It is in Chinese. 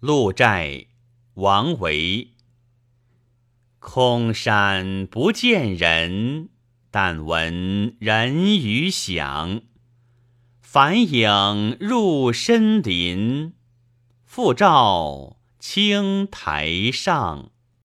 鹿柴王维空山不见人，但闻人语响。返影入深林，复照青苔上。